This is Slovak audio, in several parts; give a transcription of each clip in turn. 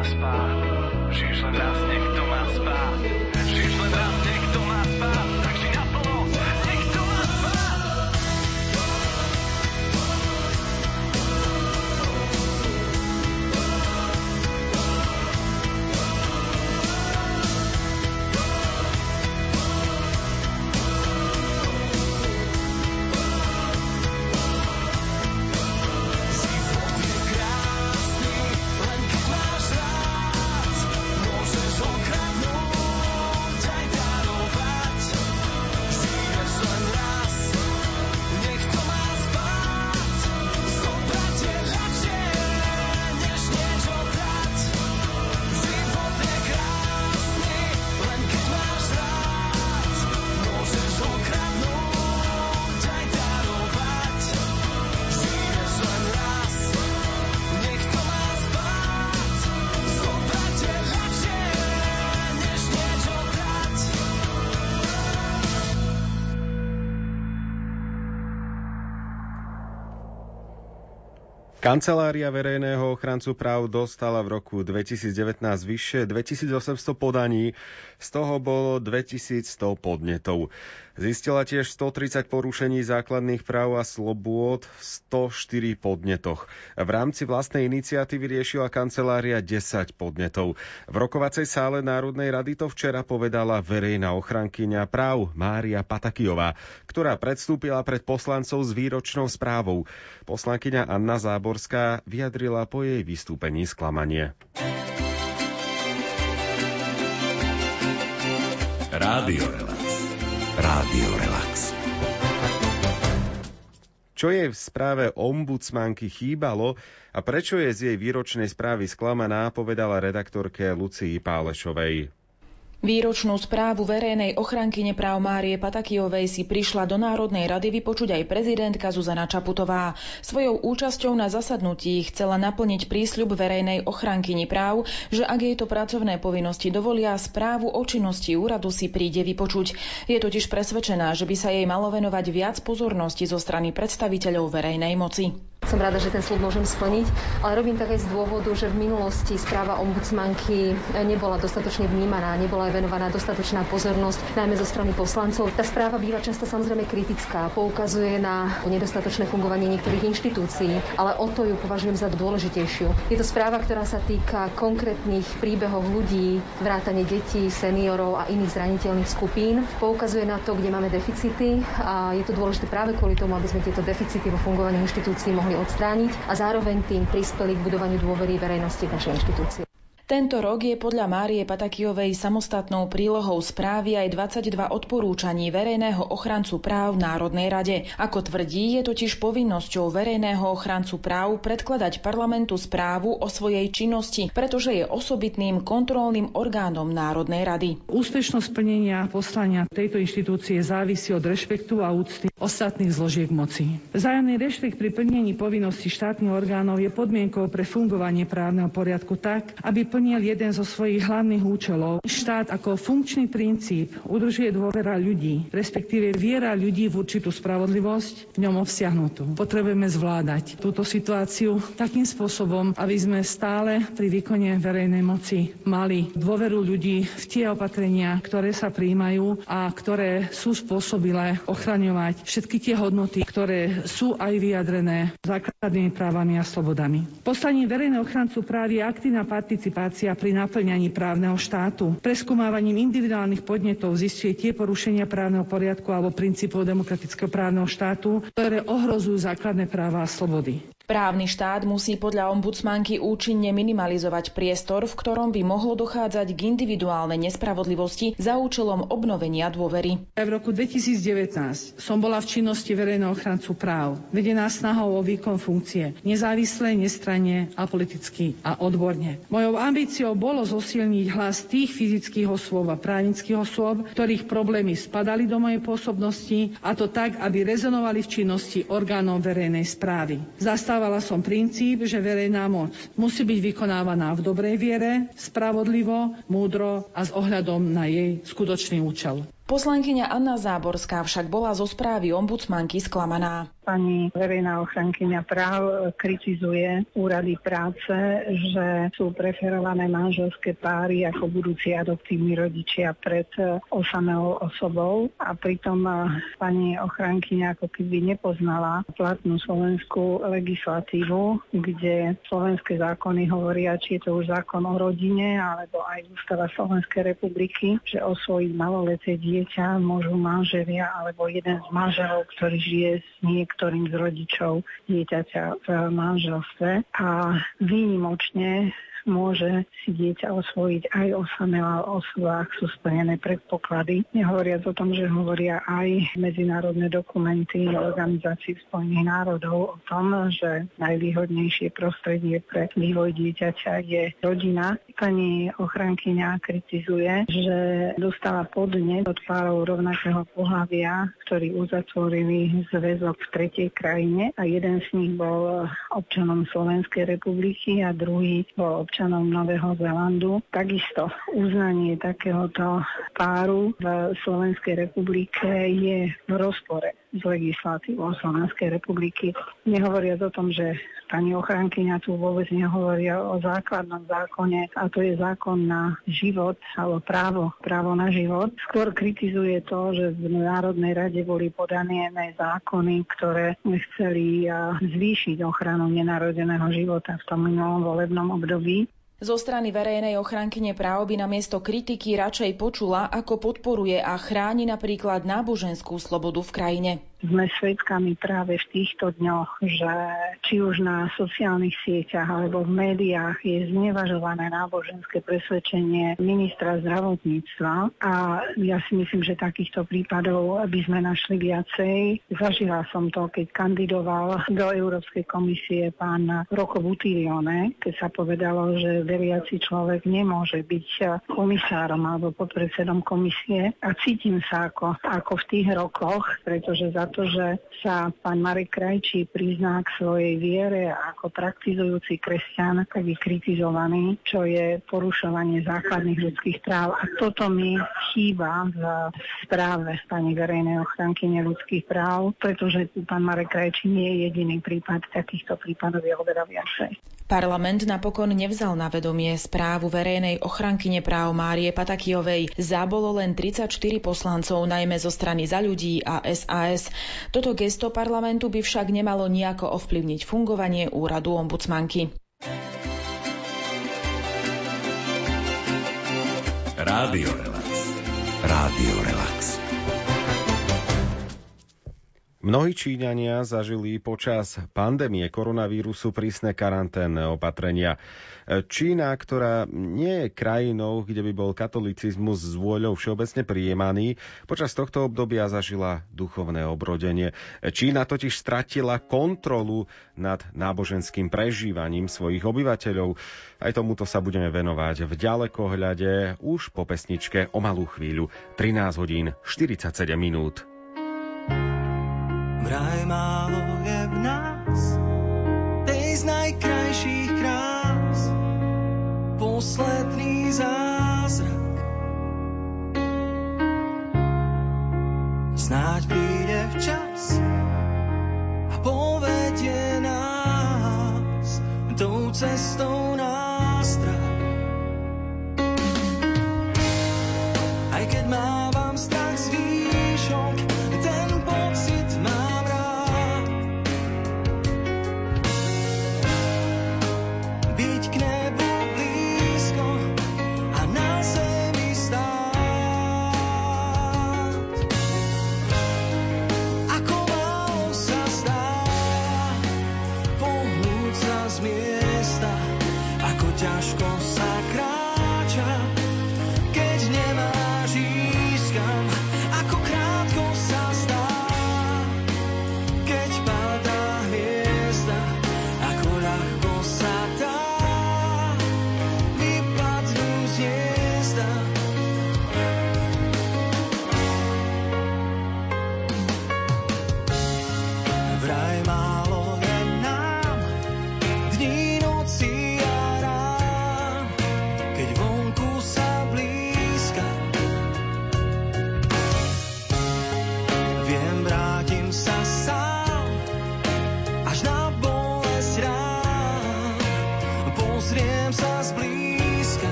darovať. Žiješ len raz, nech to má dať. Žiješ len raz, nech to má spát. Kancelária verejného ochrancu práv dostala v roku 2019 vyše 2800 podaní, z toho bolo 2100 podnetov. Zistila tiež 130 porušení základných práv a slobôd v 104 podnetoch. V rámci vlastnej iniciatívy riešila kancelária 10 podnetov. V rokovacej sále Národnej rady to včera povedala verejná ochrankyňa práv Mária Patakijová, ktorá predstúpila pred poslancov s výročnou správou. Poslankyňa Anna Záborská vyjadrila po jej vystúpení sklamanie. Rádio Relax. Rádio Relax. Čo jej v správe ombudsmanky chýbalo a prečo je z jej výročnej správy sklamaná, povedala redaktorke Lucii Pálešovej. Výročnú správu verejnej ochrankyne práv Márie Patakijovej si prišla do Národnej rady vypočuť aj prezidentka Zuzana Čaputová. Svojou účasťou na zasadnutí chcela naplniť prísľub verejnej ochrankyni práv, že ak jej to pracovné povinnosti dovolia, správu o činnosti úradu si príde vypočuť. Je totiž presvedčená, že by sa jej malo venovať viac pozornosti zo strany predstaviteľov verejnej moci. Som rada, že ten slub môžem splniť, ale robím tak aj z dôvodu, že v minulosti správa ombudsmanky nebola dostatočne vnímaná, nebola aj venovaná dostatočná pozornosť, najmä zo strany poslancov. Tá správa býva často samozrejme kritická, poukazuje na nedostatočné fungovanie niektorých inštitúcií, ale o to ju považujem za dôležitejšiu. Je to správa, ktorá sa týka konkrétnych príbehov ľudí, vrátane detí, seniorov a iných zraniteľných skupín. Poukazuje na to, kde máme deficity a je to dôležité práve kvôli tomu, aby sme tieto deficity vo fungovaní inštitúcií mohli odstrániť a zároveň tým prispeli k budovaniu dôvery verejnosti v našej inštitúcie. Tento rok je podľa Márie Patakijovej samostatnou prílohou správy aj 22 odporúčaní verejného ochrancu práv v Národnej rade. Ako tvrdí, je totiž povinnosťou verejného ochrancu práv predkladať parlamentu správu o svojej činnosti, pretože je osobitným kontrolným orgánom Národnej rady. Úspešnosť plnenia poslania tejto inštitúcie závisí od rešpektu a úcty ostatných zložiek moci. Vzájomný rešpekt pri plnení povinností štátnych orgánov je podmienkou pre fungovanie právneho poriadku tak, aby plnil jeden zo svojich hlavných účelov. Štát ako funkčný princíp udržuje dôvera ľudí, respektíve viera ľudí v určitú spravodlivosť v ňom obsiahnutú. Potrebujeme zvládať túto situáciu takým spôsobom, aby sme stále pri výkone verejnej moci mali dôveru ľudí v tie opatrenia, ktoré sa príjmajú a ktoré sú spôsobilé ochraňovať všetky tie hodnoty, ktoré sú aj vyjadrené základnými právami a slobodami. Poslaním verejného ochrancu práv je aktívna participácia participácia pri naplňaní právneho štátu. Preskúmávaním individuálnych podnetov zistuje tie porušenia právneho poriadku alebo princípov demokratického právneho štátu, ktoré ohrozujú základné práva a slobody. Právny štát musí podľa ombudsmanky účinne minimalizovať priestor, v ktorom by mohlo dochádzať k individuálnej nespravodlivosti za účelom obnovenia dôvery. V roku 2019 som bola v činnosti verejného ochrancu práv, vedená snahou o výkon funkcie, nezávisle, nestranne a politicky a odborne. Mojou ambíciou bolo zosilniť hlas tých fyzických osôb a právnických osôb, ktorých problémy spadali do mojej pôsobnosti, a to tak, aby rezonovali v činnosti orgánov verejnej správy. Zastáv Zastávala som princíp, že verejná moc musí byť vykonávaná v dobrej viere, spravodlivo, múdro a s ohľadom na jej skutočný účel. Poslankyňa Anna Záborská však bola zo správy ombudsmanky sklamaná. Pani verejná ochrankyňa práv kritizuje úrady práce, že sú preferované manželské páry ako budúci adoptívni rodičia pred osamelou osobou. A pritom pani ochrankyňa ako keby nepoznala platnú slovenskú legislatívu, kde slovenské zákony hovoria, či je to už zákon o rodine alebo aj ústava Slovenskej republiky, že osvojiť maloleté dieťa môžu manželia alebo jeden z manželov, ktorý žije s niektorým z rodičov dieťaťa v manželstve a výnimočne môže si dieťa osvojiť aj osamelá osoba, ak sú splnené predpoklady. Nehovoriac o tom, že hovoria aj medzinárodné dokumenty organizácií Spojených národov o tom, že najvýhodnejšie prostredie pre vývoj dieťaťa je rodina. Pani ochrankyňa kritizuje, že dostala podne od párov rovnakého pohľavia, ktorí uzatvorili zväzok v tretej krajine a jeden z nich bol občanom Slovenskej republiky a druhý bol občanom Nového Zelandu. Takisto uznanie takéhoto páru v Slovenskej republike je v rozpore s legislatívou Slovenskej republiky. Nehovoriac o tom, že pani ochránkyňa tu vôbec nehovoria o základnom zákone a to je zákon na život alebo právo, právo na život. Skôr kritizuje to, že v Národnej rade boli podané zákony, ktoré chceli zvýšiť ochranu nenarodeného života v tom minulom volebnom období. Zo strany verejnej ochrankyne práv by namiesto kritiky radšej počula, ako podporuje a chráni napríklad náboženskú slobodu v krajine sme svedkami práve v týchto dňoch, že či už na sociálnych sieťach alebo v médiách je znevažované náboženské presvedčenie ministra zdravotníctva a ja si myslím, že takýchto prípadov by sme našli viacej. Zažila som to, keď kandidoval do Európskej komisie pán Roko Butilione, keď sa povedalo, že veriaci človek nemôže byť komisárom alebo podpredsedom komisie a cítim sa ako, ako v tých rokoch, pretože za to, že sa pán Marek Krajčí prizná k svojej viere ako praktizujúci kresťan, tak je kritizovaný, čo je porušovanie základných ľudských práv. A toto mi chýba v správe pani verejnej ochranky ľudských práv, pretože pán Marek Krajčí nie je jediný prípad, takýchto prípadov je oveľa viacej. Parlament napokon nevzal na vedomie správu verejnej ochrankyne práv Márie Patakijovej. Zabolo len 34 poslancov, najmä zo strany za ľudí a SAS. Toto gesto parlamentu by však nemalo nejako ovplyvniť fungovanie úradu ombudsmanky. Rádio Relax. Rádio Relax. Mnohí Číňania zažili počas pandémie koronavírusu prísne karanténne opatrenia. Čína, ktorá nie je krajinou, kde by bol katolicizmus s vôľou všeobecne prijímaný, počas tohto obdobia zažila duchovné obrodenie. Čína totiž stratila kontrolu nad náboženským prežívaním svojich obyvateľov. Aj tomuto sa budeme venovať v ďalekohľade už po pesničke o malú chvíľu. 13 hodín 47 minút. Z najkrajších krás, posledný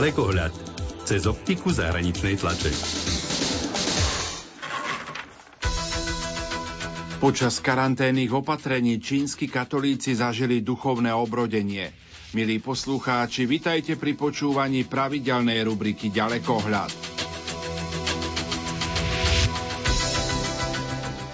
Ďalekohľad cez optiku zahraničnej tlače. Počas karanténnych opatrení čínsky katolíci zažili duchovné obrodenie. Milí poslucháči, vitajte pri počúvaní pravidelnej rubriky Ďalekohľad.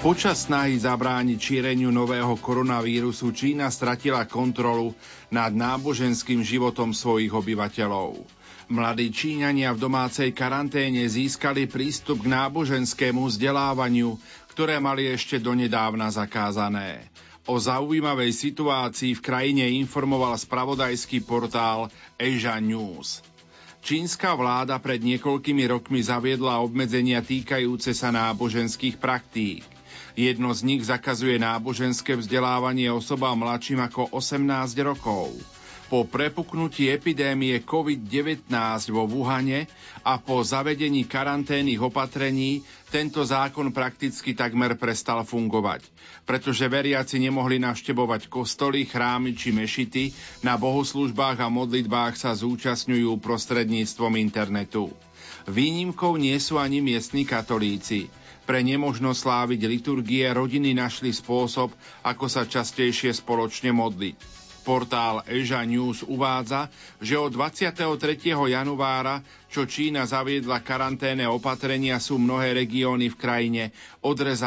Počas snahy zabrániť šíreniu nového koronavírusu Čína stratila kontrolu nad náboženským životom svojich obyvateľov. Mladí Číňania v domácej karanténe získali prístup k náboženskému vzdelávaniu, ktoré mali ešte donedávna zakázané. O zaujímavej situácii v krajine informoval spravodajský portál Asia News. Čínska vláda pred niekoľkými rokmi zaviedla obmedzenia týkajúce sa náboženských praktík. Jedno z nich zakazuje náboženské vzdelávanie osobám mladším ako 18 rokov po prepuknutí epidémie COVID-19 vo Wuhane a po zavedení karanténnych opatrení tento zákon prakticky takmer prestal fungovať, pretože veriaci nemohli navštevovať kostoly, chrámy či mešity, na bohoslužbách a modlitbách sa zúčastňujú prostredníctvom internetu. Výnimkou nie sú ani miestni katolíci. Pre nemožnosť sláviť liturgie rodiny našli spôsob, ako sa častejšie spoločne modliť. Portál Asia News uvádza, že od 23. januára, čo Čína zaviedla karanténne opatrenia, sú mnohé regióny v krajine odrezané